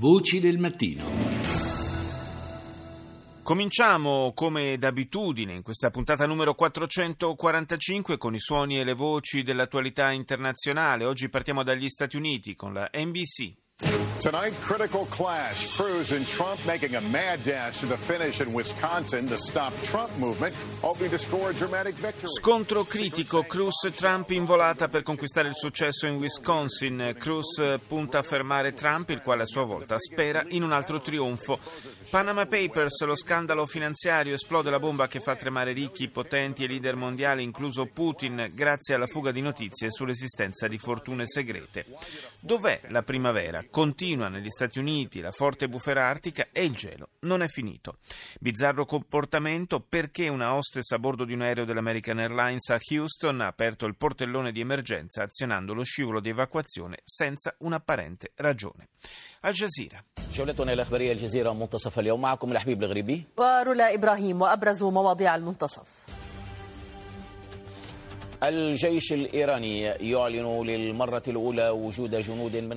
Voci del mattino. Cominciamo come d'abitudine in questa puntata numero 445 con i suoni e le voci dell'attualità internazionale. Oggi partiamo dagli Stati Uniti con la NBC. Tonight, critical clash. Cruz and Trump making a mad dash to the finish in Wisconsin. The Stop Trump movement hoping to score a dramatic victory. Scontro critico, Cruz e Trump in volata per conquistare il successo in Wisconsin. Cruz punta a fermare Trump, il quale a sua volta spera in un altro trionfo. Panama Papers, lo scandalo finanziario, esplode la bomba che fa tremare ricchi, potenti e leader mondiali, incluso Putin, grazie alla fuga di notizie sull'esistenza di fortune segrete. Dov'è la primavera? Continua negli Stati Uniti la forte bufera artica e il gelo non è finito. Bizzarro comportamento perché una hostess a bordo di un aereo dell'American Airlines a Houston ha aperto il portellone di emergenza azionando lo scivolo di evacuazione senza un'apparente ragione. Al Jazeera. جولتنا الإخبارية الجزيرة منتصف اليوم معكم الحبيب الغريبي ورولا إبراهيم وأبرز مواضيع المنتصف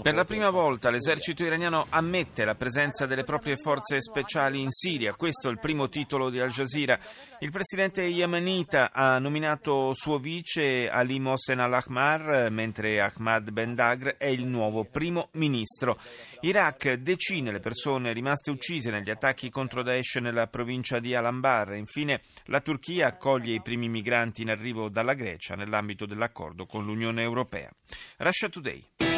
per la prima volta l'esercito iraniano ammette la presenza delle proprie forze speciali in Siria. Questo è il primo titolo di Al Jazeera. Il presidente yemenita ha nominato suo vice Ali Mohsen al-Ahmar, mentre Ahmad Ben Dagr è il nuovo primo ministro. Iraq, decine le persone rimaste uccise negli attacchi contro Daesh nella provincia di Al-Anbar. Infine, la Turchia accoglie i primi migranti in arrivo dalla Grecia nell'ambito dell'accordo con l'Unione Europea. Russia Today.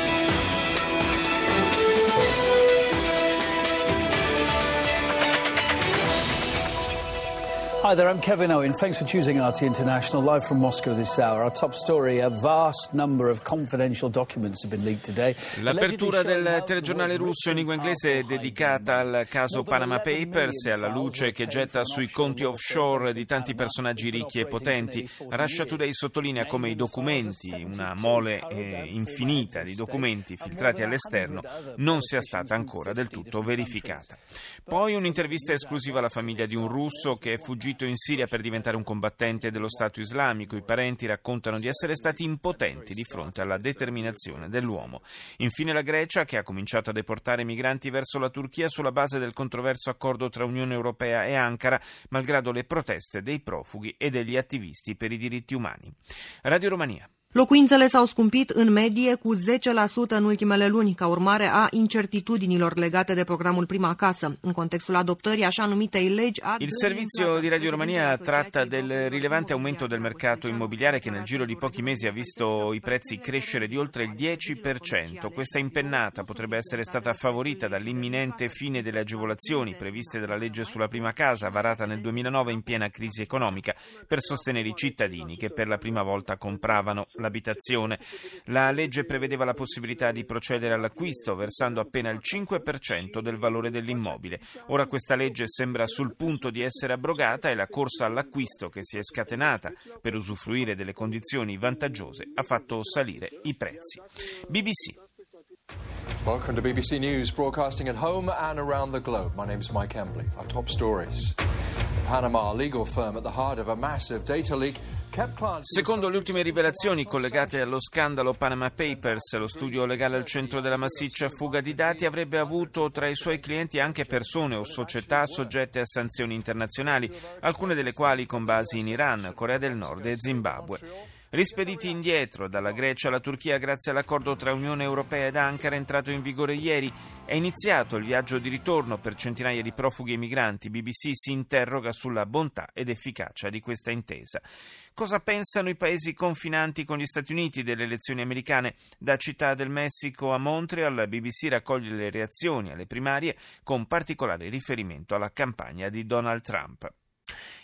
Hi there, I'm Kevin Owen. Thanks for choosing RT International. Live from Moscow this hour. Our top story a vast number of confidential documents have been leaked today. L'apertura del telegiornale russo in lingua inglese è dedicata al caso Panama Papers e alla luce che getta sui conti offshore di tanti personaggi ricchi e potenti. Russia Today sottolinea come i documenti, una mole eh, infinita di documenti filtrati all'esterno, non sia stata ancora del tutto verificata. Poi un'intervista esclusiva alla famiglia di un russo che è fuggito in Siria per diventare un combattente dello Stato islamico. I parenti raccontano di essere stati impotenti di fronte alla determinazione dell'uomo. Infine la Grecia, che ha cominciato a deportare migranti verso la Turchia sulla base del controverso accordo tra Unione Europea e Ankara, malgrado le proteste dei profughi e degli attivisti per i diritti umani. Radio Romania. Locuințele s-au scumpit în medie cu 10% în ultimele luni, ca urmare a incertitudinilor legate de programul Prima Casă, în contextul adoptării așa numitei legi a... Il servizio di Radio Romania tratta del rilevante aumento del mercato immobiliare che nel giro di pochi mesi ha visto i prezzi crescere di oltre il 10%. Questa impennata potrebbe essere stata favorita dall'imminente fine delle agevolazioni previste dalla legge sulla prima casa, varata nel 2009 in piena crisi economica, per sostenere i cittadini che per la prima volta compravano l'abitazione. La legge prevedeva la possibilità di procedere all'acquisto versando appena il 5% del valore dell'immobile. Ora questa legge sembra sul punto di essere abrogata e la corsa all'acquisto che si è scatenata per usufruire delle condizioni vantaggiose ha fatto salire i prezzi. BBC. Welcome to BBC News, broadcasting at home and around the globe. My name is Mike Embley. Our top stories. Secondo le ultime rivelazioni collegate allo scandalo Panama Papers, lo studio legale al centro della massiccia fuga di dati avrebbe avuto tra i suoi clienti anche persone o società soggette a sanzioni internazionali, alcune delle quali con basi in Iran, Corea del Nord e Zimbabwe. Rispediti indietro dalla Grecia alla Turchia grazie all'accordo tra Unione Europea ed Ankara entrato in vigore ieri, è iniziato il viaggio di ritorno per centinaia di profughi e migranti. BBC si interroga sulla bontà ed efficacia di questa intesa. Cosa pensano i paesi confinanti con gli Stati Uniti delle elezioni americane? Da Città del Messico a Montreal, BBC raccoglie le reazioni alle primarie con particolare riferimento alla campagna di Donald Trump.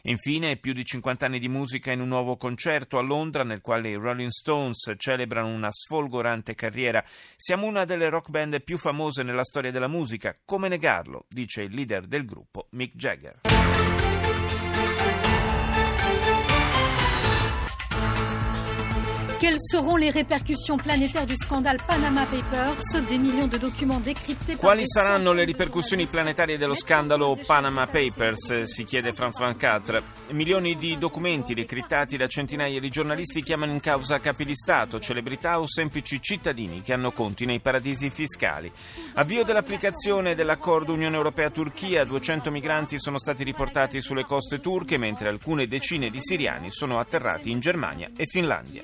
Infine, più di 50 anni di musica in un nuovo concerto a Londra nel quale i Rolling Stones celebrano una sfolgorante carriera. Siamo una delle rock band più famose nella storia della musica. Come negarlo? dice il leader del gruppo, Mick Jagger. Quelles seront les répercussions planétaires du scandale Panama Papers? Des millions de documents décryptés Quali saranno le ripercussioni planetarie dello scandalo Panama Papers? Si chiede Franz Van Catra. Milioni di documenti decrittati da centinaia di giornalisti chiamano in causa capi di Stato, celebrità o semplici cittadini che hanno conti nei paradisi fiscali. Avvio dell'applicazione dell'accordo Unione Europea-Turchia, 200 migranti sono stati riportati sulle coste turche mentre alcune decine di siriani sono atterrati in Germania e Finlandia.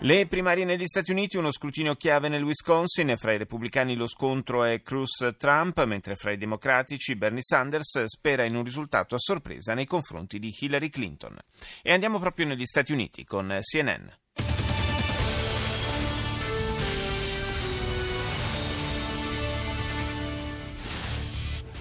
Le primarie negli Stati Uniti, uno scrutinio chiave nel Wisconsin, fra i repubblicani lo scontro è Cruz-Trump, mentre fra i democratici Bernie Sanders spera in un risultato a sorpresa nei confronti di Hillary Clinton. E andiamo proprio negli Stati Uniti con CNN.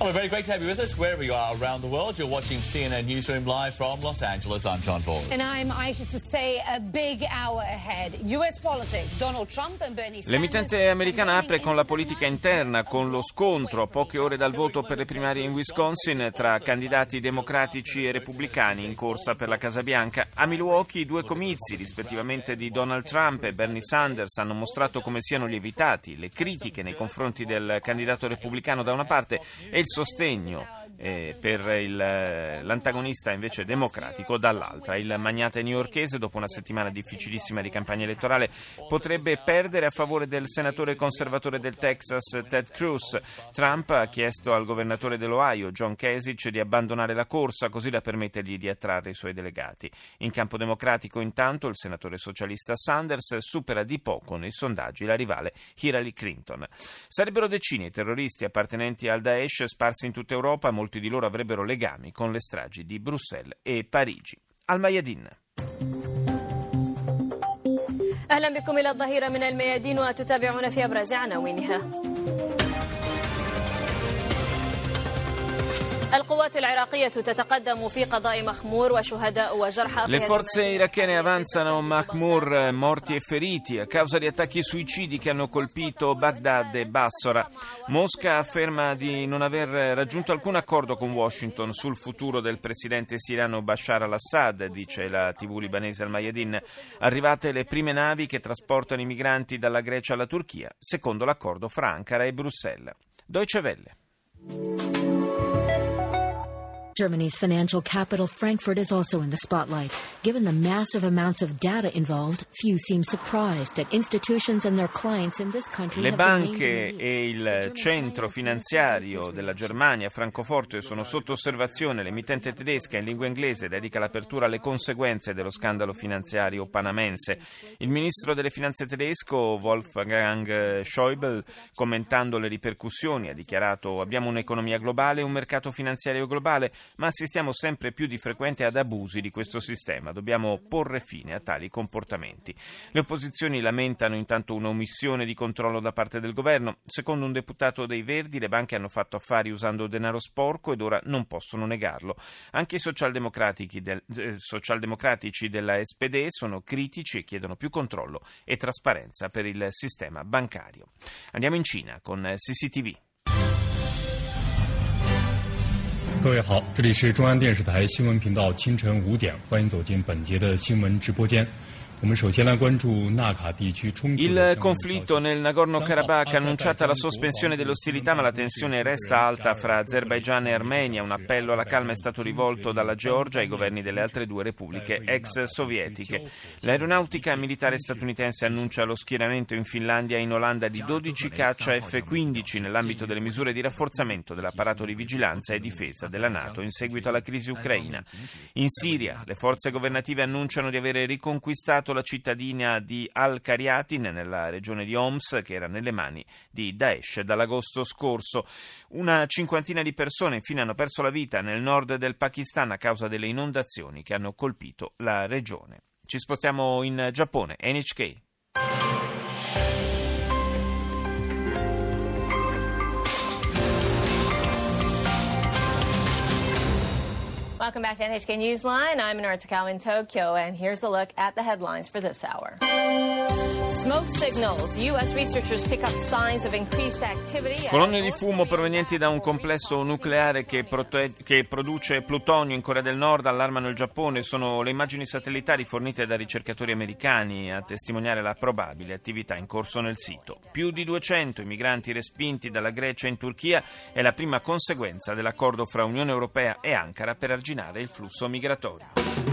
Oh, we're very great to have you with us wherever you are around the world. You're watching CNN Newsroom live from Los Angeles. I'm John Ball. And I'm Aisha to say a big hour ahead. US politics, Donald Trump and Bernie Sanders. L'emittente americana apre con la politica interna, con lo scontro a poche ore dal voto per le primarie in Wisconsin tra candidati democratici e repubblicani in corsa per la Casa Bianca. A Milwaukee due comizi, rispettivamente di Donald Trump e Bernie Sanders, hanno mostrato come siano lievitati le critiche nei confronti del candidato repubblicano da una parte e il sostegno eh, per il, l'antagonista invece democratico dall'altra. Il magnate newyorkese, dopo una settimana difficilissima di campagna elettorale, potrebbe perdere a favore del senatore conservatore del Texas Ted Cruz. Trump ha chiesto al governatore dell'Ohio, John Kasich, di abbandonare la corsa così da permettergli di attrarre i suoi delegati. In campo democratico, intanto, il senatore socialista Sanders supera di poco nei sondaggi la rivale Hillary Clinton. Sarebbero decine i terroristi appartenenti al Daesh sparsi in tutta Europa, molti di loro avrebbero legami con le stragi di Bruxelles e Parigi. Al Mayadin. اهلا بكم الى الظهيره من الميادين وتتابعون في ابرز عناوينها القوات العراقية تتقدم في قضاء مخمور وشهداء وجرحى Le forze irachene avanzano Mahmour, morti e feriti a causa di attacchi e suicidi che hanno colpito Baghdad e Bassora. Mosca afferma di non aver raggiunto alcun accordo con Washington sul futuro del presidente siriano Bashar al-Assad, dice la TV libanese al-Mayadin. Arrivate le prime navi che trasportano i migranti dalla Grecia alla Turchia, secondo l'accordo fra Ankara e Bruxelles. Deutsche Welle. Germany's financial capital, Frankfurt, is also in the spotlight. Given the massive amounts of data involved, few seem surprised that institutions and their clients in this country Le banche e il centro finanziario della Germania, Francoforte, sono sotto osservazione. L'emittente tedesca in lingua inglese dedica l'apertura alle conseguenze dello scandalo finanziario panamense. Il ministro delle finanze tedesco, Wolfgang Schäuble, commentando le ripercussioni, ha dichiarato abbiamo un'economia globale e un mercato finanziario globale ma assistiamo sempre più di frequente ad abusi di questo sistema. Dobbiamo porre fine a tali comportamenti. Le opposizioni lamentano intanto un'omissione di controllo da parte del governo. Secondo un deputato dei Verdi, le banche hanno fatto affari usando denaro sporco ed ora non possono negarlo. Anche i socialdemocratici, del, eh, socialdemocratici della SPD sono critici e chiedono più controllo e trasparenza per il sistema bancario. Andiamo in Cina con CCTV. 各位好，这里是中央电视台新闻频道，清晨五点，欢迎走进本节的新闻直播间。Il conflitto nel Nagorno-Karabakh ha annunciato la sospensione delle ostilità, ma la tensione resta alta fra Azerbaijan e Armenia. Un appello alla calma è stato rivolto dalla Georgia ai governi delle altre due repubbliche ex sovietiche. L'aeronautica militare statunitense annuncia lo schieramento in Finlandia e in Olanda di 12 caccia F-15 nell'ambito delle misure di rafforzamento dell'apparato di vigilanza e difesa della NATO in seguito alla crisi ucraina. In Siria le forze governative annunciano di avere riconquistato la cittadina di Al-Kariatin nella regione di Homs che era nelle mani di Daesh dall'agosto scorso. Una cinquantina di persone infine hanno perso la vita nel nord del Pakistan a causa delle inondazioni che hanno colpito la regione. Ci spostiamo in Giappone, NHK. Welcome back to NHK Newsline. I'm Anurta Cow in Tokyo, and here's a look at the headlines for this hour. Smoke signals. U.S. researchers pick up signs of increased activity. Colonne di fumo provenienti da un complesso nucleare che, prote- che, produce plutonio in Corea del Nord allarmano il Giappone. Sono le immagini satellitari fornite da ricercatori americani a testimoniare la probabile attività in corso nel sito. Più di 200 i migranti respinti dalla Grecia in Turchia è la prima conseguenza dell'accordo fra Unione Europea e Ankara per arginare il flusso migratorio.